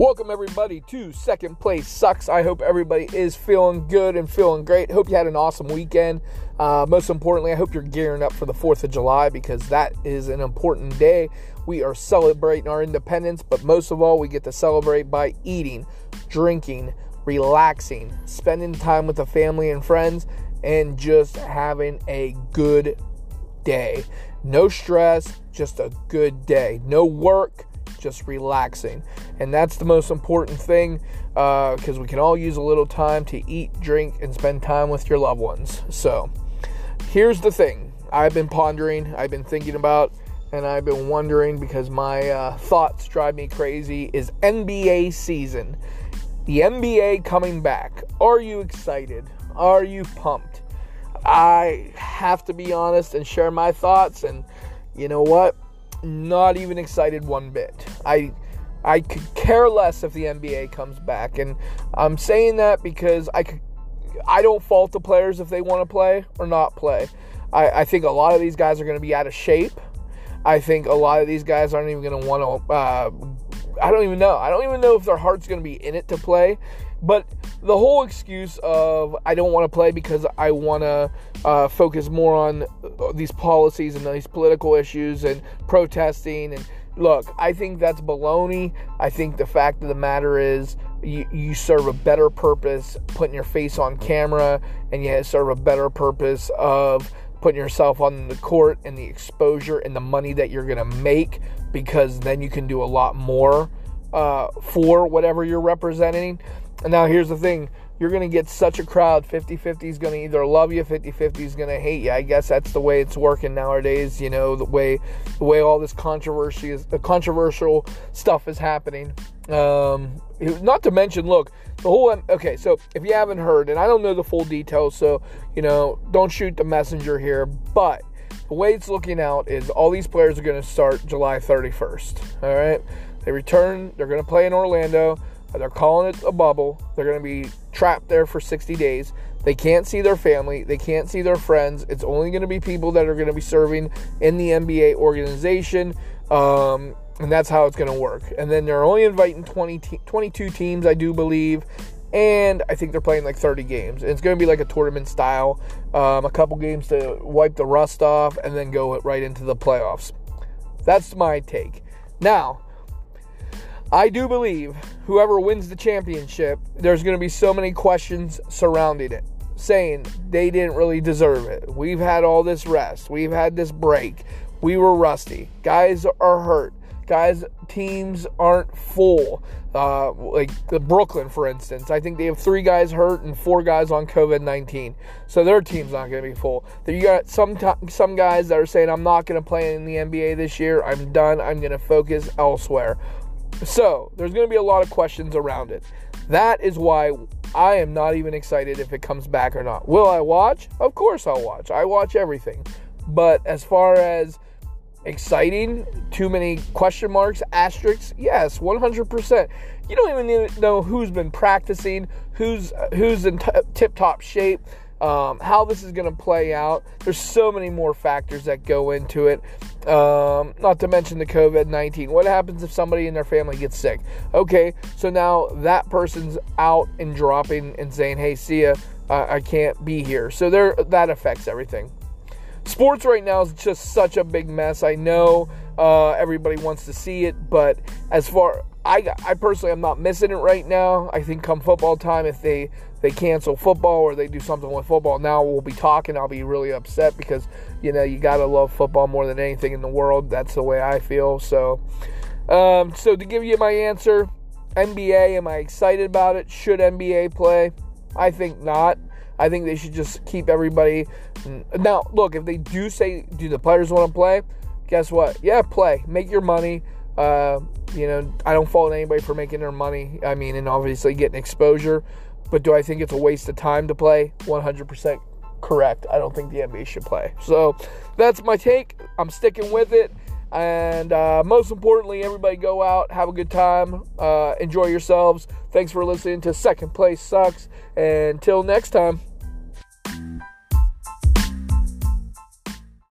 Welcome, everybody, to Second Place Sucks. I hope everybody is feeling good and feeling great. Hope you had an awesome weekend. Uh, most importantly, I hope you're gearing up for the 4th of July because that is an important day. We are celebrating our independence, but most of all, we get to celebrate by eating, drinking, relaxing, spending time with the family and friends, and just having a good day. No stress, just a good day. No work just relaxing. And that's the most important thing because uh, we can all use a little time to eat, drink, and spend time with your loved ones. So here's the thing I've been pondering, I've been thinking about, and I've been wondering because my uh, thoughts drive me crazy is NBA season. The NBA coming back. Are you excited? Are you pumped? I have to be honest and share my thoughts. And you know what? Not even excited one bit. I I could care less if the NBA comes back, and I'm saying that because I could, I don't fault the players if they want to play or not play. I, I think a lot of these guys are going to be out of shape. I think a lot of these guys aren't even going to want to. Uh, I don't even know. I don't even know if their heart's going to be in it to play. But the whole excuse of I don't want to play because I want to uh, focus more on these policies and these political issues and protesting and look, I think that's baloney. I think the fact of the matter is you, you serve a better purpose putting your face on camera and you serve a better purpose of putting yourself on the court and the exposure and the money that you're going to make because then you can do a lot more uh, for whatever you're representing. And now here's the thing. You're going to get such a crowd. 50-50 is going to either love you 50-50 is going to hate you. I guess that's the way it's working nowadays you know the way the way all this controversy is the controversial stuff is happening. Um, not to mention look the whole okay so if you haven't heard and i don't know the full details so you know don't shoot the messenger here but the way it's looking out is all these players are going to start july 31st all right? They return they're going to play in orlando they're calling it a bubble. They're going to be trapped there for 60 days. They can't see their family. They can't see their friends. It's only going to be people that are going to be serving in the NBA organization. Um, and that's how it's going to work. And then they're only inviting 20 te- 22 teams, I do believe. And I think they're playing like 30 games. And it's going to be like a tournament style. Um, a couple games to wipe the rust off and then go right into the playoffs. That's my take. Now, I do believe whoever wins the championship, there's going to be so many questions surrounding it, saying they didn't really deserve it. We've had all this rest, we've had this break, we were rusty. Guys are hurt, guys, teams aren't full. Uh, like the Brooklyn, for instance, I think they have three guys hurt and four guys on COVID 19, so their team's not going to be full. You got some t- some guys that are saying, "I'm not going to play in the NBA this year. I'm done. I'm going to focus elsewhere." So, there's going to be a lot of questions around it. That is why I am not even excited if it comes back or not. Will I watch? Of course I'll watch. I watch everything. But as far as exciting, too many question marks, asterisks, yes, 100%. You don't even know who's been practicing, who's who's in t- tip-top shape um, how this is going to play out. There's so many more factors that go into it. Um, not to mention the COVID 19. What happens if somebody in their family gets sick? Okay, so now that person's out and dropping and saying, hey, see ya, uh, I can't be here. So there, that affects everything. Sports right now is just such a big mess. I know uh, everybody wants to see it, but as far I, I personally am not missing it right now. I think come football time, if they they cancel football or they do something with football, now we'll be talking. I'll be really upset because you know you gotta love football more than anything in the world. That's the way I feel. So, um, so to give you my answer, NBA. Am I excited about it? Should NBA play? I think not. I think they should just keep everybody. Now, look, if they do say, do the players want to play? Guess what? Yeah, play. Make your money. Uh, you know, I don't fault anybody for making their money. I mean, and obviously getting exposure. But do I think it's a waste of time to play? 100% correct. I don't think the NBA should play. So that's my take. I'm sticking with it. And uh, most importantly, everybody go out, have a good time, uh, enjoy yourselves. Thanks for listening to Second Place Sucks. And until next time.